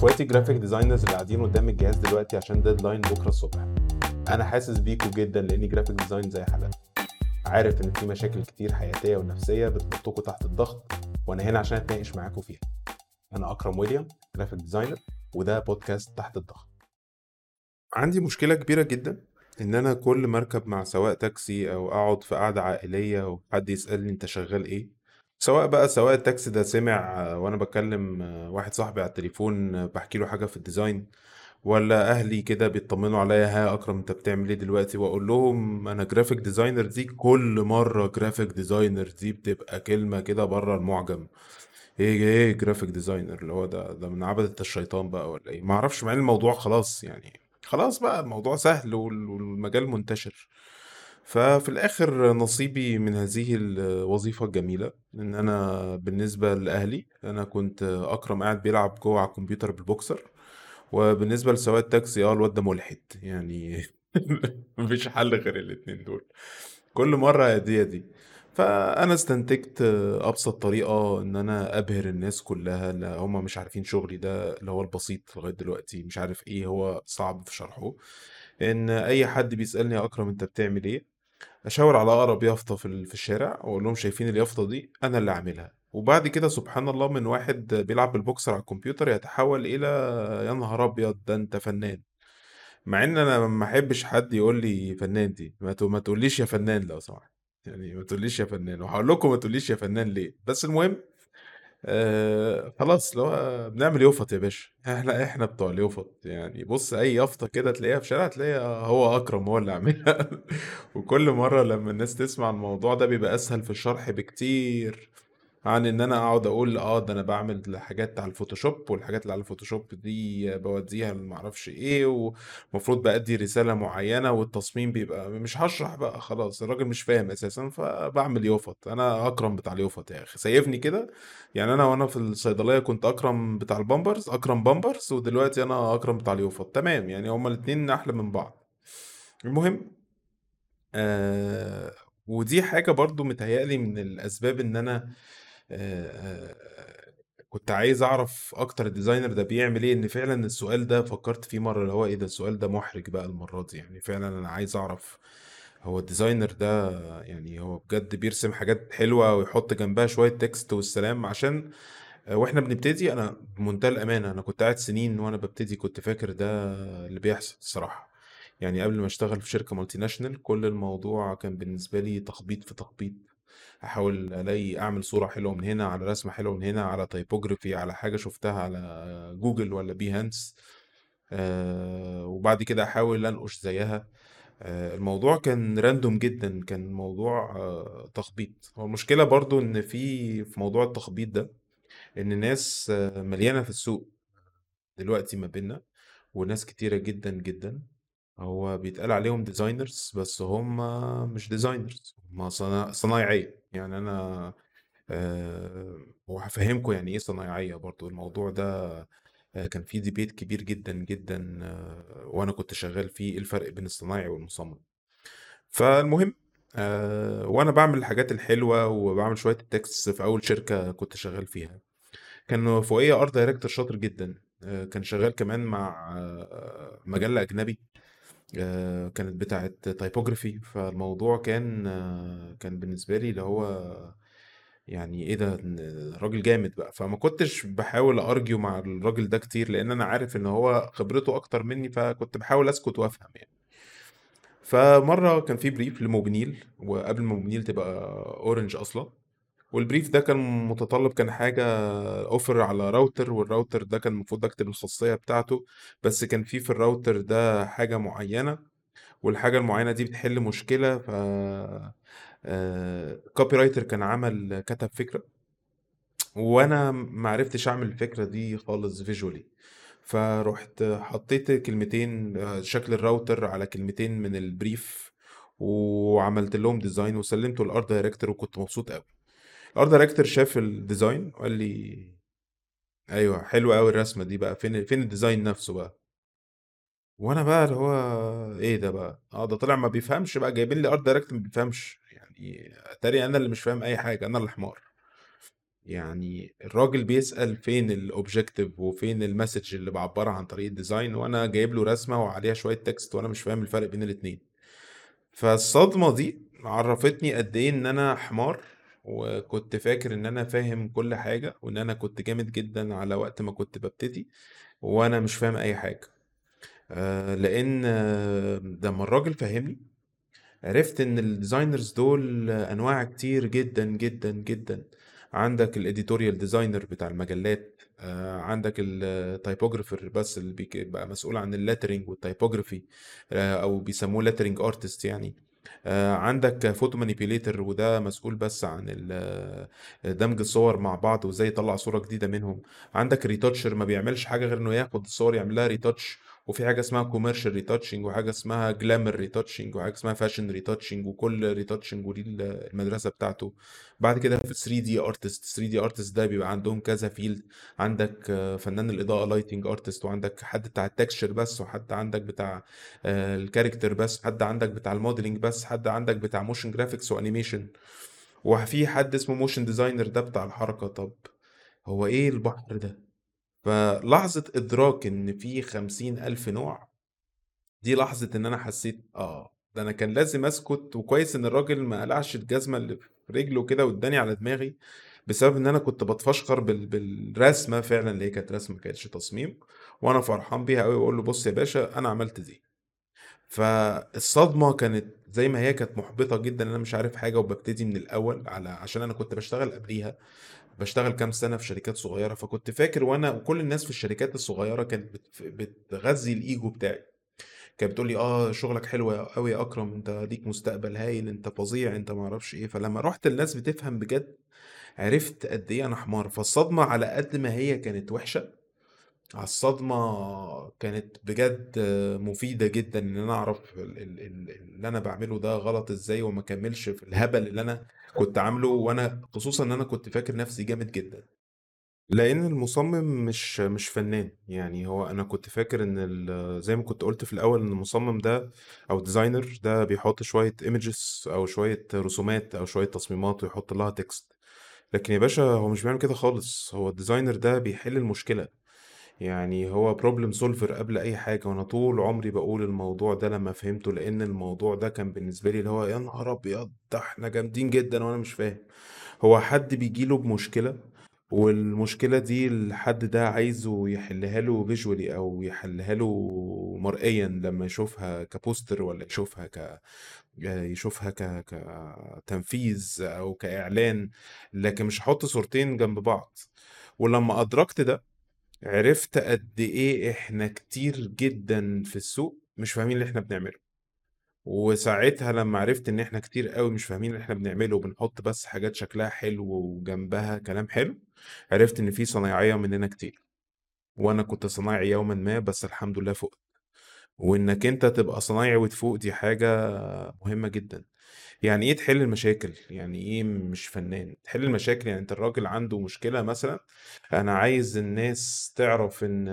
اخواتي graphic designers اللي قاعدين قدام الجهاز دلوقتي عشان deadline بكرة الصبح. أنا حاسس بيكوا جدا لأني graphic design زي حالاتي. عارف إن في مشاكل كتير حياتية ونفسية بتحطكوا تحت الضغط وأنا هنا عشان أتناقش معاكم فيها. أنا أكرم ويليام graphic designer وده بودكاست تحت الضغط. عندي مشكلة كبيرة جدا إن أنا كل ما اركب مع سواق تاكسي أو أقعد في قعدة عائلية وحد يسألني أنت شغال إيه؟ سواء بقى سواق التاكسي ده سمع وأنا بكلم واحد صاحبي على التليفون بحكي له حاجة في ال design ولا أهلي كده بيطمنوا عليا ها أكرم أنت بتعمل إيه دلوقتي؟ وأقول لهم أنا graphic designer دي كل مرة graphic designer دي بتبقى كلمة كده بره المعجم. إيه إيه graphic designer اللي هو ده ده من عبدة الشيطان بقى ولا إيه؟ ما أعرفش مع إن الموضوع خلاص يعني خلاص بقى الموضوع سهل وال- والمجال منتشر. ففي الآخر نصيبي من هذه الوظيفة الجميلة إن أنا بالنسبة لأهلي أنا كنت أكرم قاعد بيلعب جوه على الكمبيوتر بالبوكسر وبالنسبة لسواق التاكسي آه الواد ده ملحد يعني مفيش حل غير الاتنين دول. كل مرة دي يا دي. فأنا استنتجت أبسط طريقة إن أنا أبهر الناس كلها اللي هم مش عارفين شغلي ده اللي هو البسيط لغاية دلوقتي مش عارف إيه هو صعب في شرحه. إن أي حد بيسألني يا أكرم أنت بتعمل إيه؟ أشاور على أقرب يافطة في في الشارع وأقول لهم شايفين اليافطة دي أنا اللي عاملها. وبعد كده سبحان الله من واحد بيلعب بالبوكسر على الكمبيوتر يتحول إلى يا نهار أبيض ده أنت فنان. مع إن أنا ما أحبش حد يقول لي فنان دي. ما ما تقوليش يا فنان لو سمحت. يعني ما تقوليش يا فنان. وهقول لكم ما تقوليش يا فنان ليه. بس المهم آه خلاص لو بنعمل يوفط يا باشا. إحنا إحنا بتوع اليوفط يعني. بص أي يافطة كده تلاقيها في شارع تلاقيها هو أكرم هو اللي عاملها. وكل مرة لما الناس تسمع الموضوع ده بيبقى أسهل في الشرح بكتير. عن إن أنا أقعد أقول آه ده أنا بعمل حاجات على ال Photoshop والحاجات اللي على ال Photoshop دي بوديها لمعرفش إيه ومفروض بأدي رسالة معينة والتصميم بيبقى مش هشرح بقى خلاص الراجل مش فاهم أساسا فبعمل يوفط. أنا أكرم بتاع اليوفط يا أخي. سيفني كده؟ يعني أنا وأنا في الصيدلية كنت أكرم بتاع البامبرز أكرم بامبرز ودلوقتي أنا أكرم بتاع اليوفط. تمام يعني هما الاتنين أحلى من بعض. المهم آه ودي حاجة برضو متهيألي من الأسباب إن أنا آه آه كنت عايز أعرف أكتر ال designer ده بيعمل إيه إن فعلا السؤال ده فكرت فيه مرة اللي هو إيه ده السؤال ده محرج بقى المرة دي. يعني فعلا أنا عايز أعرف هو ال designer ده يعني هو بجد بيرسم حاجات حلوة ويحط جنبها شوية text والسلام عشان آه، وإحنا بنبتدي أنا بمنتهى الأمانة أنا كنت قاعد سنين وأنا ببتدي كنت فاكر ده اللي بيحصل الصراحة. يعني قبل ما أشتغل في multinational كل الموضوع كان بالنسبة لي تخبيط في تخبيط. احاول ألاقي أعمل صورة حلوة من هنا على رسمة حلوة من هنا على typography على حاجة شفتها على جوجل ولا Behance آه وبعد كده أحاول أنقش زيها. آه الموضوع كان random جدا كان موضوع آه تخبيط. هو المشكلة برضو إن في في موضوع التخبيط ده إن الناس آه، مليانة في السوق دلوقتي ما بيننا وناس كتيرة جدا جدا. هو بيتقال عليهم designers بس هم مش designers هم صنا- صنايعية. يعني أنا أه وهفهمكم يعني إيه صنايعية برضو الموضوع ده كان فيه debate كبير جدا جدا وأنا كنت شغال فيه إيه الفرق بين الصنايعي والمصمم. فالمهم وأنا بعمل الحاجات الحلوة وبعمل شوية ال text في أول شركة كنت شغال فيها. كان فوقيا art director شاطر جدا كان شغال كمان مع مجلة أجنبي. آه، كانت بتاعة typography فالموضوع كان آه، كان بالنسبة لي اللي هو يعني إيه ده إن راجل جامد بقى. فما كنتش بحاول argue مع الراجل ده كتير لأن أنا عارف إن هو خبرته أكتر مني فكنت بحاول أسكت وأفهم يعني. فمرة كان في brief لموبينيل وقبل ما موبينيل تبقى Orange أصلا. وال brief ده كان متطلب كان حاجة offer على router وال router ده كان المفروض أكتب الخاصية بتاعته بس كان في في الراوتر ده حاجة معينة والحاجة المعينة دي بتحل مشكلة ف copywriter كان عمل كتب فكرة وأنا ما عرفتش أعمل الفكرة دي خالص visually فرحت حطيت كلمتين آه، شكل الراوتر على كلمتين من ال brief وعملت لهم design وسلمته لل art director وكنت مبسوط قوي ال art director شاف ال design وقال لي أيوه حلوة قوي الرسمة دي بقى. فين فين ال design نفسه بقى؟ وأنا بقى اللي هو إيه ده بقى؟ آه ده طلع ما بيفهمش بقى جايبين لي art director ما بيفهمش. يعني أتاري أنا اللي مش فاهم أي حاجة أنا اللي حمار. يعني الراجل بيسأل فين ال objective وفين ال message اللي بعبرها عن طريق ال design وأنا جايب له رسمة وعليها شوية text وأنا مش فاهم الفرق بين الاتنين. فالصدمة دي عرفتني قد إيه إن أنا حمار. وكنت فاكر إن أنا فاهم كل حاجة وإن أنا كنت جامد جدا على وقت ما كنت ببتدي وأنا مش فاهم أي حاجة. آه، لأن آه، لما الراجل فهمني عرفت إن ال designers دول أنواع كتير جدا جدا جدا. عندك ال editorial designer بتاع المجلات آه، عندك ال typographer بس اللي بيبقى مسؤول عن ال lettering وال typography أو بيسموه lettering artist يعني. آه، عندك photo manipulator وده مسؤول بس عن ال- دمج الصور مع بعض وإزاي يطلع صورة جديدة منهم. عندك retoucher ما بيعملش حاجة غير إنه ياخد الصور يعمل لها retouch. وفي حاجة اسمها commercial retouching وحاجة اسمها glamour retouching وحاجة اسمها fashion retouching وكل retouching وليه المدرسة بتاعته. بعد كده في 3D artist 3D artist ده بيبقى عندهم كذا field عندك آه، فنان الإضاءة lighting artist وعندك حد بتاع ال texture بس وحد عندك بتاع آه، ال character بس حد عندك بتاع ال modeling بس حد عندك بتاع motion graphics و animation وفي حد اسمه motion designer ده بتاع الحركة. طب هو إيه البحر ده؟ فلحظة إدراك إن في خمسين ألف نوع دي لحظة إن أنا حسيت آه ده أنا كان لازم أسكت وكويس إن الراجل ما قلعش الجزمة اللي في رجله كده واداني على دماغي بسبب إن أنا كنت بتفشخر بال... بالرسمة فعلا اللي هي كانت رسمة ما كانتش تصميم وأنا فرحان بيها قوي وأقول له بص يا باشا أنا عملت دي. فالصدمة كانت زي ما هي كانت محبطة جدا أنا مش عارف حاجة وببتدي من الأول على عشان أنا كنت بشتغل قبليها بشتغل كام سنة في شركات صغيرة فكنت فاكر وأنا وكل الناس في الشركات الصغيرة كانت بت- بتغذي الإيجو بتاعي. كانت بتقول لي آه شغلك حلو قوي يا أكرم أنت ليك مستقبل هايل أنت فظيع أنت ما أعرفش إيه. فلما رحت الناس بتفهم بجد عرفت قد إيه أنا حمار. فالصدمة على قد ما هي كانت وحشة على الصدمة كانت بجد مفيدة جدا ال- ال- ال- اللي أنا بعمله ده غلط إزاي وما كملش في الهبل اللي أنا كنت عامله وأنا خصوصا إن أنا كنت فاكر نفسي جامد جدا. لأن المصمم مش مش فنان. يعني هو أنا كنت فاكر إن زي ما كنت قلت في الأول إن المصمم ده أو designer ده بيحط شوية images أو شوية رسومات أو شوية تصميمات ويحط لها text لكن يا باشا هو مش بيعمل كده خالص. هو ال designer ده بيحل المشكلة. يعني هو problem solver قبل أي حاجة وأنا طول عمري بقول الموضوع ده لما فهمته لأن الموضوع ده كان بالنسبة لي اللي هو يا نهار أبيض ده إحنا جامدين جدا وأنا مش فاهم. هو حد بيجيله بمشكلة والمشكلة دي الحد ده عايزه يحلها له visually أو يحلها له مرئيا لما يشوفها ك poster ولا يشوفها ك يشوفها ك كتنفيذ أو كإعلان لكن مش هحط صورتين جنب بعض. ولما أدركت ده عرفت قد إيه إحنا كتير جدا في السوق مش فاهمين اللي إحنا بنعمله. وساعتها لما عرفت إن إحنا كتير قوي مش فاهمين اللي إحنا بنعمله وبنحط بس حاجات شكلها حلو وجنبها كلام حلو عرفت إن في صنايعية مننا كتير. وأنا كنت صنايعي يوما ما بس الحمد لله فوق وإنك أنت تبقى صنايعي وتفوق دي حاجة مهمة جدا. يعني إيه تحل المشاكل؟ يعني إيه مش فنان؟ تحل المشاكل يعني أنت الراجل عنده مشكلة مثلا أنا عايز الناس تعرف إن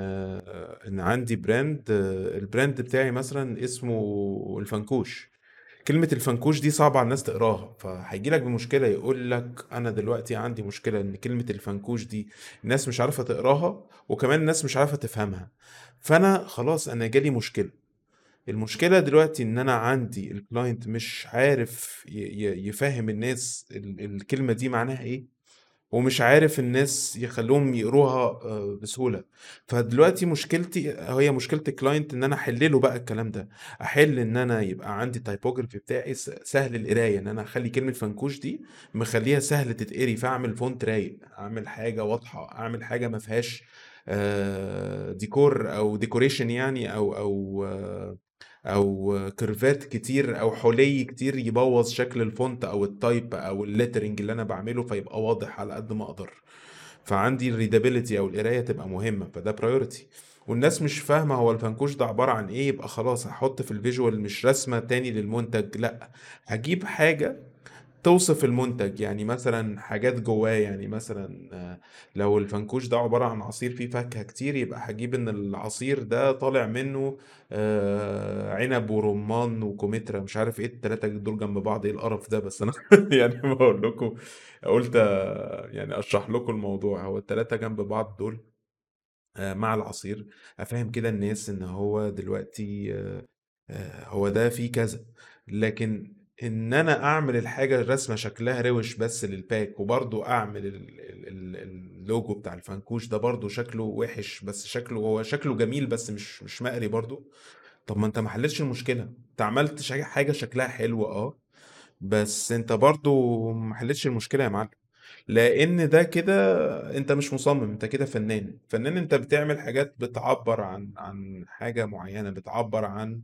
إن عندي brand ال brand بتاعي مثلا اسمه الفنكوش. كلمة الفنكوش دي صعبة على الناس تقراها فهيجي لك بمشكلة يقول لك أنا دلوقتي عندي مشكلة إن كلمة الفنكوش دي الناس مش عارفة تقراها وكمان الناس مش عارفة تفهمها. فأنا خلاص أنا جالي مشكلة. المشكلة دلوقتي إن أنا عندي ال client مش عارف يفهم الناس ال- الكلمة دي معناها إيه ومش عارف الناس يخلوهم يقروها آه، بسهولة. فدلوقتي مشكلتي هي مشكلة ال client إن أنا احلله بقى الكلام ده. أحل إن أنا يبقى عندي ال typography بتاعي سهل القراية إن أنا أخلي كلمة فنكوش دي مخليها سهل تتقري فأعمل font رايق أعمل حاجة واضحة أعمل حاجة ما فيهاش آه، ديكور أو decoration يعني أو أو آه، أو curve ات كتير أو حلي كتير يبوظ شكل ال font أو ال type أو ال lettering اللي أنا بعمله فيبقى واضح على قد ما أقدر. فعندي ال readability أو القراية تبقى مهمة فده priority والناس مش فاهمة هو الفنكوش ده عبارة عن إيه يبقى خلاص هحط في ال visual مش رسمة تاني للمنتج لأ. هجيب حاجة توصف المنتج يعني مثلا حاجات جواه يعني مثلا آه، لو الفنكوش ده عبارة عن عصير فيه فاكهة كتير يبقى هجيب إن العصير ده طالع منه آه، عنب ورمان وكمثرى مش عارف إيه التلاتة دول جنب بعض إيه القرف ده؟ بس أنا يعني بقول لكم قلت آه، يعني أشرح لكم الموضوع. هو التلاتة جنب بعض دول مع العصير أفهم كده الناس إن هو دلوقتي هو ده فيه كذا. لكن إن أنا أعمل الحاجة الرسمة شكلها روش بس للباك ال- ال- اللوجو بتاع الفنكوش ده برضو شكله وحش بس شكله هو شكله جميل بس مش مش مقري برضو. طب ما أنت ما حلتش المشكلة أنت عملت حاجة شكلها حلو آه بس أنت برضو ما حلتش المشكلة يا معلم. لأن ده كده أنت مش مصمم أنت كده فنان. فنان أنت بتعمل حاجات بتعبر عن عن حاجة معينة بتعبر عن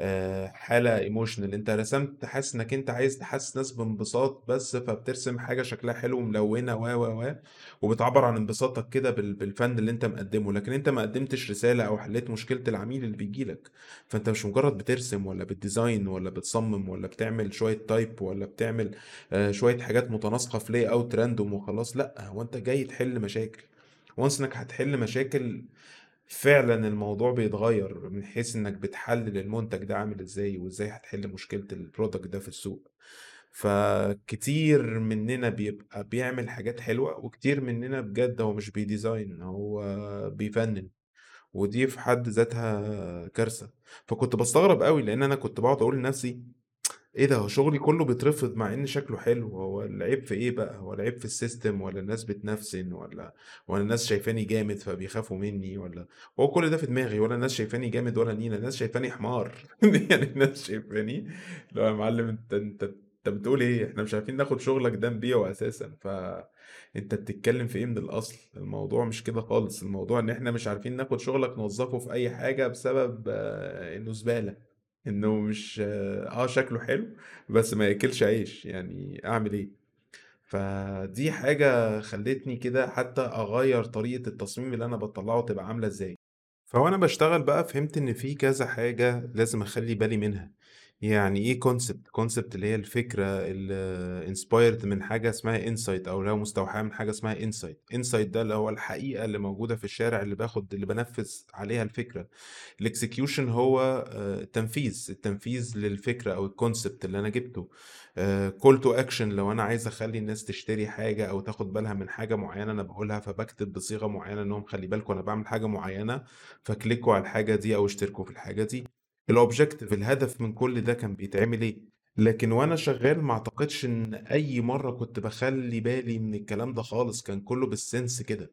آه، حالة emotional انت رسمت حاسس انك انت عايز تحسس ناس بانبساط بس فبترسم حاجة شكلها حلو وملونة و و و وبتعبر عن انبساطك كده بال- بالفن اللي انت مقدمه. لكن انت ما قدمتش رسالة أو حليت مشكلة العميل اللي بيجيلك فأنت مش مجرد بترسم ولا بت design ولا بتصمم ولا بتعمل شوية type ولا بتعمل آه، شوية حاجات متناسقة في layout random وخلاص. لأ هو أنت جاي تحل مشاكل. وانس إنك هتحل مشاكل فعلا الموضوع بيتغير من حيث إنك بتحلل المنتج ده عامل إزاي وإزاي هتحل مشكلة ال product ده في السوق. فكتير مننا بيبقى بيعمل حاجات حلوة وكتير مننا بجد هو مش بي design هو بيفنن ودي في حد ذاتها كارثة. فكنت بستغرب قوي لأن أنا كنت بقعد أقول لنفسي إيه ده؟ هو شغلي كله بيترفض مع إن شكله حلو هو العيب في إيه بقى؟ هو العيب في ال system ولا الناس بتنفسن ولا ولا الناس شايفاني جامد فبيخافوا مني ولا؟ هو كل ده في دماغي ولا الناس شايفاني جامد ولا نيلة الناس شايفاني حمار. يعني الناس شايفاني لو يا معلم أنت أنت أنت بتقول إيه؟ إحنا مش عارفين ناخد شغلك ده نبيعه أساسا. ف أنت بتتكلم في إيه من الأصل؟ الموضوع مش كده خالص. الموضوع إن إحنا مش عارفين ناخد شغلك نوظفه في أي حاجة بسبب آه، إنه زبالة. إنه مش آه شكله حلو بس ما ياكلش عيش يعني أعمل إيه؟ فدي حاجة خلتني كده حتى أغير طريقة التصميم اللي أنا بطلعه تبقى عاملة إزاي. فأنا بشتغل بقى فهمت إن في كذا حاجة لازم أخلي بالي منها. يعني إيه concept concept اللي هي الفكرة اللي inspired من حاجة اسمها insight أو لو مستوحاة من حاجة اسمها insight insight ده اللي هو الحقيقة اللي موجودة في الشارع اللي باخد اللي بنفذ عليها الفكرة. ال execution هو آه، التنفيذ التنفيذ للفكرة أو ال concept اللي أنا جبته. call to action لو أنا عايز أخلي الناس تشتري حاجة أو تاخد بالها من حاجة معينة أنا بقولها فبكتب بصيغة معينة إنهم خلي بالكم أنا بعمل حاجة معينة فكليكوا على الحاجة دي أو اشتركوا في الحاجة دي. ال objective الهدف من كل ده كان بيتعمل إيه؟ لكن وأنا شغال ما أعتقدش إن أي مرة كنت بخلي بالي من الكلام ده خالص كان كله بال sense كده.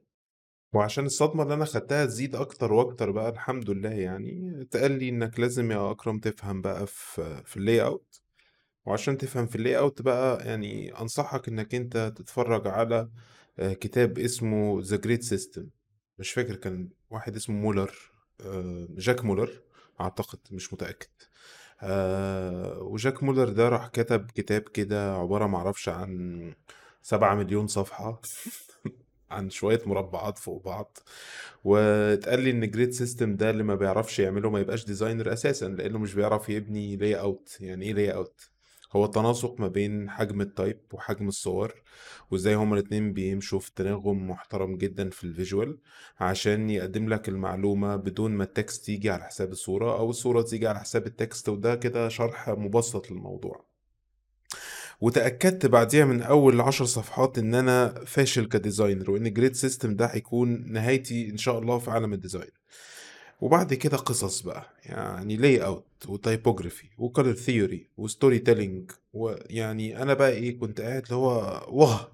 وعشان الصدمة اللي أنا خدتها تزيد أكتر وأكتر بقى الحمد لله يعني. اتقال لي إنك لازم يا أكرم تفهم بقى في في ال layout وعشان تفهم في ال layout بقى يعني أنصحك إنك أنت تتفرج على آه، كتاب اسمه the grid system مش فاكر كان واحد اسمه مولر آه، جاك مولر. أعتقد مش متأكد. آه، وجاك مولر ده راح كتب كتاب كده عبارة معرفش عن سبعة مليون صفحة عن شوية مربعات فوق بعض. واتقال لي إن grid system ده اللي ما بيعرفش يعمله ما يبقاش designer أساسا لأنه مش بيعرف يبني layout يعني إيه layout هو التناسق ما بين حجم ال type وحجم الصور وإزاي هما الاتنين بيمشوا في تناغم محترم جدا في ال visual عشان يقدم لك المعلومة بدون ما ال text يجي على حساب الصورة أو الصورة تيجي على حساب ال text وده كده شرح مبسط للموضوع. وتأكدت بعديها من أول عشر صفحات إن أنا فاشل ك designer وإن grid system ده هيكون نهايتي إن شاء الله في عالم ال design وبعد كده قصص بقى يعني layout و typography و color theory و storytelling ويعني أنا بقى إيه كنت قاعد اللي هو واه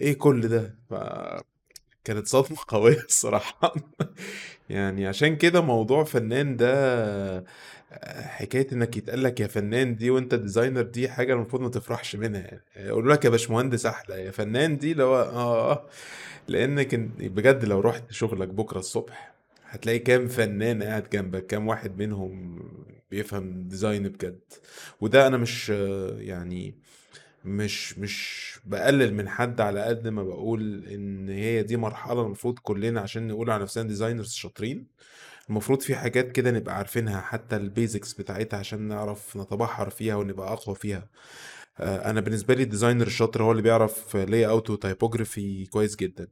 إيه كل ده فكانت صدمة قوية الصراحة يعني عشان كده موضوع فنان ده آه، حكاية إنك يتقال لك يا فنان دي وأنت designer دي حاجة المفروض ما تفرحش منها يعني يقولوا لك يا باشمهندس أحلى يا فنان دي لو آه. لأنك بجد لو رحت شغلك بكرة الصبح هتلاقي كام فنان قاعد جنبك كام واحد منهم بيفهم design بجد. وده أنا مش يعني مش مش بقلل من حد على قد ما بقول إن هي دي مرحلة المفروض كلنا عشان نقول على نفسنا designers شاطرين. المفروض في حاجات كده نبقى عارفينها حتى ال basics بتاعتها عشان نعرف نتبحر فيها ونبقى أقوى فيها. أنا بالنسبة لي ال designer الشاطر هو اللي بيعرف layout و typography كويس جدا.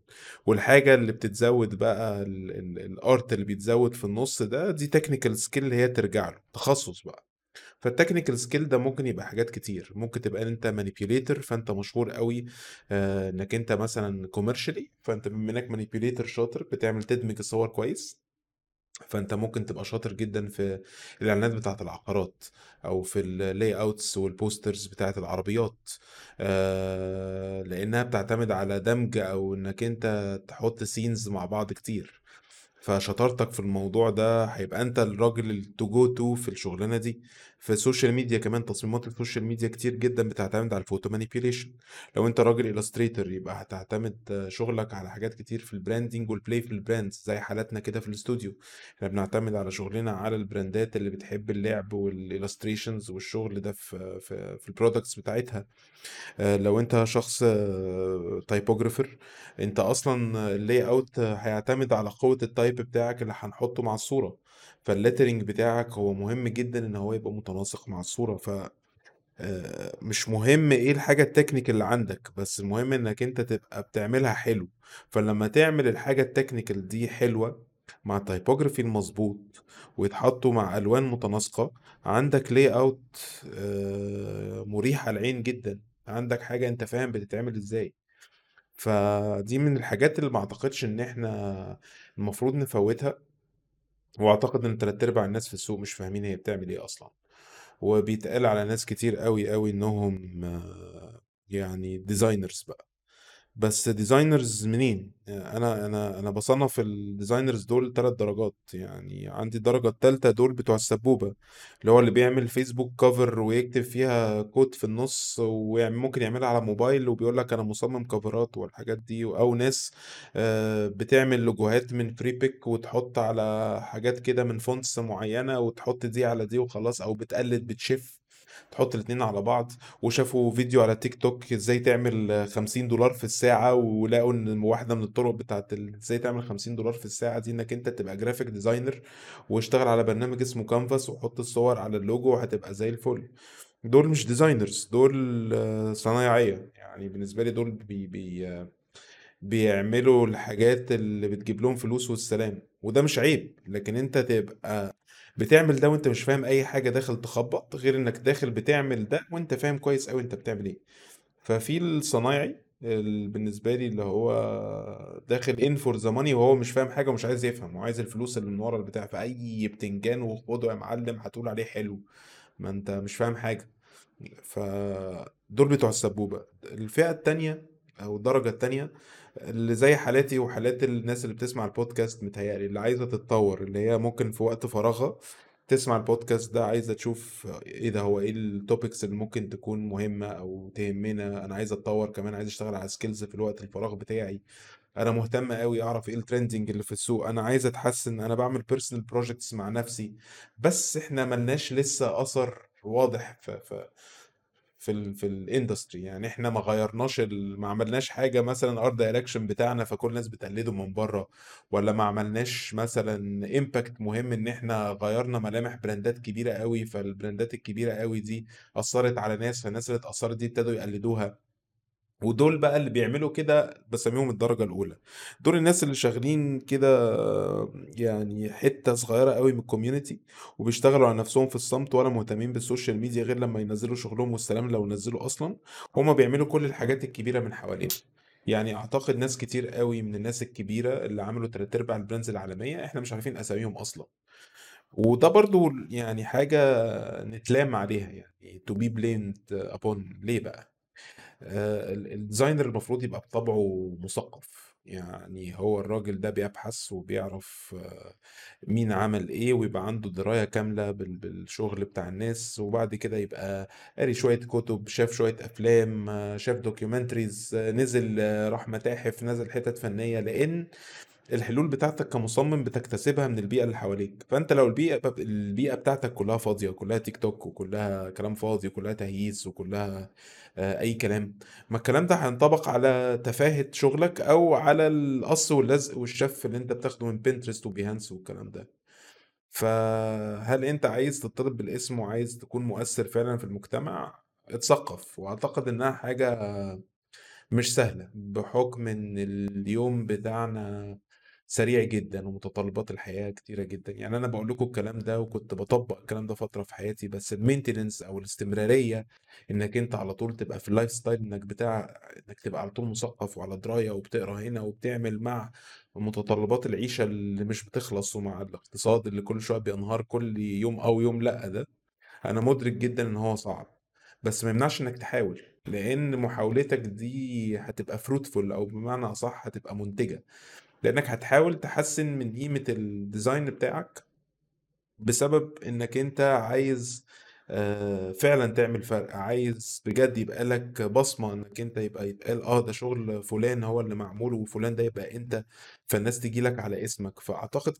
والحاجة اللي بتتزود بقى ال art اللي بيتزود في النص ده دي technical skill هي ترجع له تخصص بقى. فال technical skill ده ممكن يبقى حاجات كتير. ممكن تبقى أنت manipulator فأنت مشهور قوي آه، إنك أنت مثلا commercially فأنت بما إنك manipulator شاطر بتعمل تدمج الصور كويس. فأنت ممكن تبقى شاطر جدا في الإعلانات بتاعة العقارات أو في ال layouts وال posters بتاعة العربيات لأنها بتعتمد على دمج أو إنك أنت تحط scenes مع بعض كتير. فشطارتك في الموضوع ده هيبقى أنت الراجل التو في الشغلانة دي. في ال social media كمان تصميمات ال social media كتير جدا بتعتمد على ال photo manipulation لو أنت راجل illustrator يبقى هتعتمد شغلك على حاجات كتير في ال branding وال play في ال brands زي حالاتنا كده في الاستوديو إحنا بنعتمد على شغلنا على ال brandات اللي بتحب اللعب وال illustrations والشغل ده في في في ال products بتاعتها. آه، لو أنت شخص typographer أنت أصلا ال layout هيعتمد على قوة ال type بتاعك اللي هنحطه مع الصورة. فال lettering بتاعك هو مهم جدا إن هو يبقى متناسق مع الصورة ف مش مهم إيه الحاجة ال technical اللي عندك بس المهم إنك أنت تبقى بتعملها حلو. فلما تعمل الحاجة ال technical دي حلوة مع ال typography المظبوط ويتحطوا مع ألوان متناسقة عندك layout مريح على العين جدا. عندك حاجة أنت فاهم بتتعمل إزاي. فدي من الحاجات اللي ما أعتقدش إن إحنا المفروض نفوتها. وأعتقد إن تلات أرباع الناس في السوق مش فاهمين هي بتعمل إيه أصلا. وبيتقال على ناس كتير قوي قوي إنهم آه، يعني designers بقى. بس designers منين؟ أنا أنا أنا بصنف ال designers دول ثلاث درجات يعني عندي الدرجة الثالثه دول بتوع السبوبة اللي هو اللي بيعمل فيسبوك cover ويكتب فيها quote في النص وممكن يعملها على موبايل وبيقول لك أنا مصمم coverات والحاجات دي أو ناس آه، بتعمل logoهات من فري بيك وتحط على حاجات كده من fonts معينة وتحط دي على دي وخلاص أو بتقلد بتشيف تحط الاتنين على بعض وشافوا فيديو على تيك توك إزاي تعمل 50 دولار في الساعة ولقوا إن واحدة من الطرق بتاعت إزاي تعمل 50 دولار في الساعة دي إنك أنت تبقى graphic designer واشتغل على برنامج اسمه كانفاس وحط الصور على اللوجو وهتبقى زي الفل. دول مش designers دول آه، صنايعية. يعني بالنسبة لي دول بي بي بيعملوا الحاجات اللي بتجيب لهم فلوس والسلام. وده مش عيب لكن أنت تبقى بتعمل ده وانت مش فاهم أي حاجة داخل تخبط غير إنك داخل بتعمل ده وانت فاهم كويس أوي أنت بتعمل إيه. ففي الصنايعي ال- بالنسبة لي اللي هو داخل in for the money وهو مش فاهم حاجة ومش عايز يفهم وعايز الفلوس اللي من ورا البتاع فأي بتنجان وخده يا معلم هتقول عليه حلو ما أنت مش فاهم حاجة. فدول بتوع السبوبة. الفئة التانية أو الدرجة التانية اللي زي حالاتي وحالات الناس اللي بتسمع البودكاست متهيألي اللي عايزة تتطور اللي هي ممكن في وقت فراغها تسمع البودكاست ده عايزة تشوف إيه ده هو إيه ال topics اللي ممكن تكون مهمة أو تهمنا؟ أنا عايز أتطور كمان عايز أشتغل على skills في الوقت الفراغ بتاعي. أنا مهتم قوي أعرف إيه ال trending اللي في السوق. أنا عايز أتحسن أنا بعمل personal projects مع نفسي بس إحنا ملناش لسه أثر واضح في في في ال في ال industry يعني إحنا ما غيرناش. ما عملناش حاجة مثلا art direction بتاعنا فكل الناس بتقلده من بره ولا ما عملناش مثلا impact مهم إن إحنا غيرنا ملامح brandات كبيرة قوي فال brandات الكبيرة قوي دي أثرت على ناس فالناس اللي اتأثرت دي ابتدوا يقلدوها ودول بقى اللي بيعملوا كده بسميهم الدرجة الأولى. دول الناس اللي شغالين كده يعني حتة صغيرة قوي من ال community وبيشتغلوا على نفسهم في الصمت ولا مهتمين بال social media غير لما ينزلوا شغلهم والسلام لو نزلوا أصلا. هما بيعملوا كل الحاجات الكبيرة من حواليهم. يعني أعتقد ناس كتير قوي من الناس الكبيرة اللي عملوا تلات أرباع ال brands العالمية إحنا مش عارفين أساميهم أصلا. وده برضو يعني حاجة نتلام عليها يعني to be blamed upon. ليه بقى؟ آه، ال- ال designer المفروض يبقى بطبعه مثقف. يعني هو الراجل ده بيبحث وبيعرف آه، مين عمل إيه ويبقى عنده دراية كاملة بال- بالشغل بتاع الناس وبعد كده يبقى قاري شوية كتب شاف شوية أفلام آه، شاف documentaries نزل راح متاحف نزل حتت فنية. لأن الحلول بتاعتك كمصمم بتكتسبها من البيئة اللي حواليك. فأنت لو البيئة البيئة بتاعتك كلها فاضية كلها تيك توك وكلها كلام فاضي وكلها تهييس وكلها آه، أي كلام ما الكلام ده هينطبق على تفاهة شغلك أو على القص واللزق والشف اللي أنت بتاخده من Pinterest و Behance والكلام ده. فهل أنت عايز تطلب بالاسم وعايز تكون مؤثر فعلا في المجتمع؟ اتثقف وأعتقد إنها حاجة مش سهلة بحكم إن اليوم بتاعنا سريع جدا ومتطلبات الحياة كتيرة جدا. يعني أنا بقول لكم الكلام ده وكنت بطبق الكلام ده فترة في حياتي بس ال maintenance أو الاستمرارية إنك أنت على طول تبقى في ال lifestyle إنك بتاع إنك تبقى على طول مثقف وعلى دراية وبتقرأ هنا وبتعمل مع متطلبات العيشة اللي مش بتخلص ومع الاقتصاد اللي كل شوية بينهار كل يوم أو يوم. لأ ده أنا مدرك جدا إن هو صعب. بس ما يمنعش إنك تحاول لأن محاولتك دي هتبقى fruitful أو بمعنى أصح هتبقى منتجة. لأنك هتحاول تحسن من قيمة ال design بتاعك بسبب إنك أنت عايز آه، فعلا تعمل فرق عايز بجد يبقى لك بصمة إنك أنت يبقى يتقال آه ده شغل فلان هو اللي معمول وفلان ده يبقى أنت فالناس تجي لك على اسمك. فأعتقد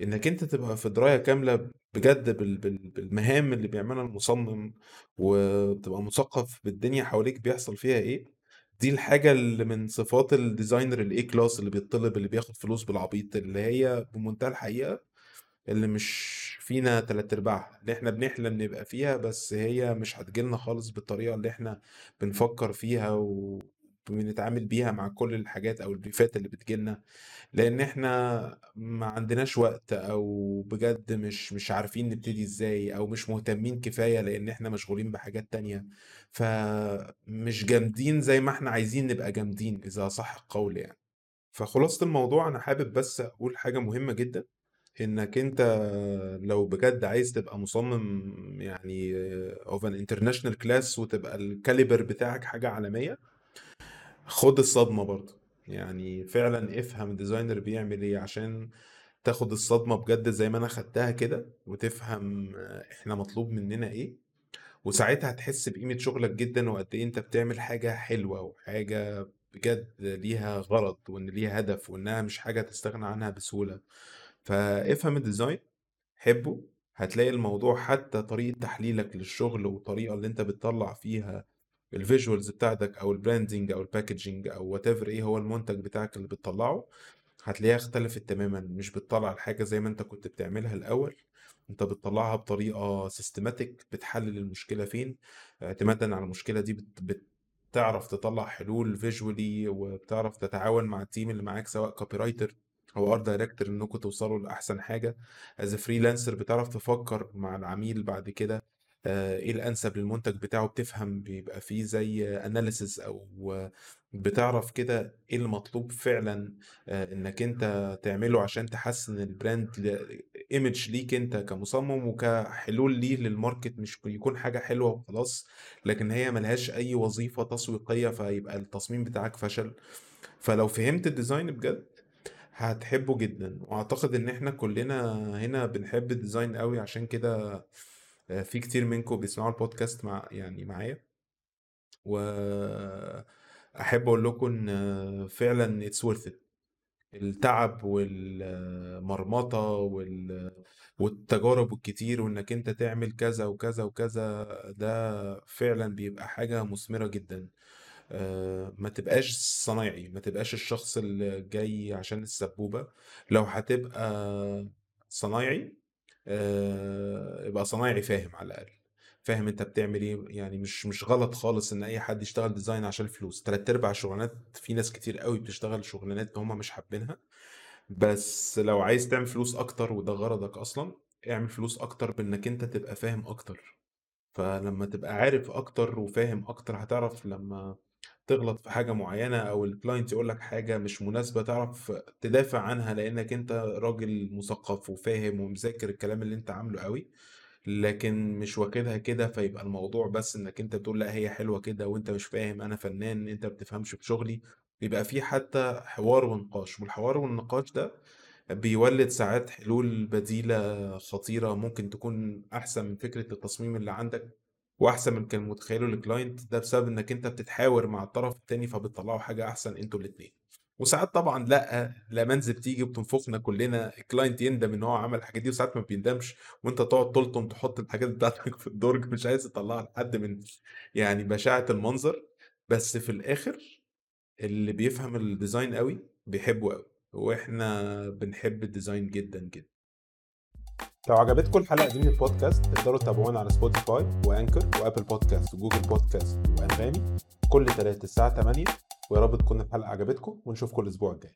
إنك أنت تبقى في دراية كاملة بجد بال- بال- بالمهام اللي بيعملها المصمم وتبقى مثقف بالدنيا حواليك بيحصل فيها إيه دي الحاجة اللي من صفات ال designer ال A class اللي بيطلب اللي بياخد فلوس بالعبيط اللي هي بمنتهى الحقيقة اللي مش فينا تلات أرباعها اللي إحنا بنحلم نبقى فيها بس هي مش هتجيلنا خالص بالطريقة اللي إحنا بنفكر فيها وبنتعامل بيها مع كل الحاجات أو البريفات اللي بتجيلنا لأن إحنا ما عندناش وقت أو بجد مش مش عارفين نبتدي إزاي أو مش مهتمين كفاية لأن إحنا مشغولين بحاجات تانية. فمش جامدين زي ما إحنا عايزين نبقى جامدين إذا صح القول يعني. فخلاصة الموضوع أنا حابب بس أقول حاجة مهمة جدا إنك أنت لو بجد عايز تبقى مصمم يعني of an international class وتبقى ال caliber بتاعك حاجة عالمية خد الصدمة برضه. يعني فعلا افهم ال designer بيعمل إيه عشان تاخد الصدمة بجد زي ما أنا خدتها كده وتفهم إحنا مطلوب مننا إيه. وساعتها هتحس بقيمة شغلك جدا وقد إيه أنت بتعمل حاجة حلوة وحاجة بجد ليها غرض وإن ليها هدف وإنها مش حاجة تستغنى عنها بسهولة. فافهم ال design حبه. هتلاقي الموضوع حتى طريقة تحليلك للشغل والطريقة اللي أنت بتطلع فيها ال visuals بتاعتك أو ال branding أو ال packaging أو whatever إيه هو المنتج بتاعك اللي بتطلعه هتلاقيها اختلفت تماما مش بتطلع الحاجة زي ما أنت كنت بتعملها الأول أنت بتطلعها بطريقة systematic بتحلل المشكلة فين اعتمادا على المشكلة دي بت... بتعرف تطلع حلول visually وبتعرف تتعاون مع ال team اللي معاك سواء copywriter أو art director انكم توصلوا لأحسن حاجة. as freelancer بتعرف تفكر مع العميل بعد كده إيه الأنسب للمنتج بتاعه؟ بتفهم بيبقى فيه زي analysis أو بتعرف كده إيه المطلوب فعلا آه، إنك أنت تعمله عشان تحسن ال brand image ليك أنت كمصمم وكحلول ليه لل market مش يكون حاجة حلوة وخلاص لكن هي ملهاش أي وظيفة تسويقية فيبقى التصميم بتاعك فشل. فلو فهمت ال design بجد هتحبه جدا وأعتقد إن إحنا كلنا هنا بنحب ال design قوي عشان كده آه، في كتير منكم بيسمعوا البودكاست مع يعني معايا. وأحب أقول لكم إن فعلا worth it. التعب والمرمطة وال... والتجارب الكتير وإنك أنت تعمل كذا وكذا وكذا ده فعلا بيبقى حاجة مثمرة جدا. آه، ما تبقاش صنايعي ما تبقاش الشخص اللي جاي عشان السبوبة. لو هتبقى صنايعي آه، يبقى صنايعي فاهم على الأقل. فاهم أنت بتعمل إيه يعني مش مش غلط خالص إن أي حد يشتغل ديزاين عشان الفلوس تلات ارباع الشغلانات في ناس كتير قوي بتشتغل شغلانات هم مش حابينها. بس لو عايز تعمل فلوس أكتر وده غرضك أصلا اعمل فلوس أكتر بإنك أنت تبقى فاهم أكتر. فلما تبقى عارف أكتر وفاهم أكتر هتعرف لما تغلط في حاجة معينة أو الكلاينت يقول لك حاجة مش مناسبة تعرف تدافع عنها لأنك أنت راجل مثقف وفاهم ومذاكر الكلام اللي أنت عامله قوي لكن مش واخدها كده فيبقى الموضوع بس إنك أنت بتقول لأ هي حلوة كده وأنت مش فاهم أنا فنان أنت بتفهمش في شغلي بيبقى في حتى حوار ونقاش والحوار والنقاش ده بيولد ساعات حلول بديلة خطيرة ممكن تكون أحسن من فكرة التصميم اللي عندك وأحسن من كان متخيله ال client ده بسبب إنك أنت بتتحاور مع الطرف التاني فبتطلعوا حاجة أحسن أنتوا الاتنين. وساعات طبعا لأ منزل بتيجي وبتنفخنا كلنا ال client يندم إن هو عمل الحاجات دي وساعات ما بيندمش. وأنت تقعد تلطم تحط الحاجات بتاعتك في الدرج مش عايز تطلعها لحد من يعني بشاعة المنظر. بس في الآخر اللي بيفهم ال design قوي بيحبه قوي. وإحنا بنحب ال design جدا جدا. لو عجبتكم الحلقة دي من البودكاست تقدروا تتابعونا على Spotify و Anchor و Apple Podcasts و Google Podcasts وأنغامي كل ثلاث الساعة 8 ويا رب تكون الحلقة عجبتكم ونشوفكم الأسبوع الجاي.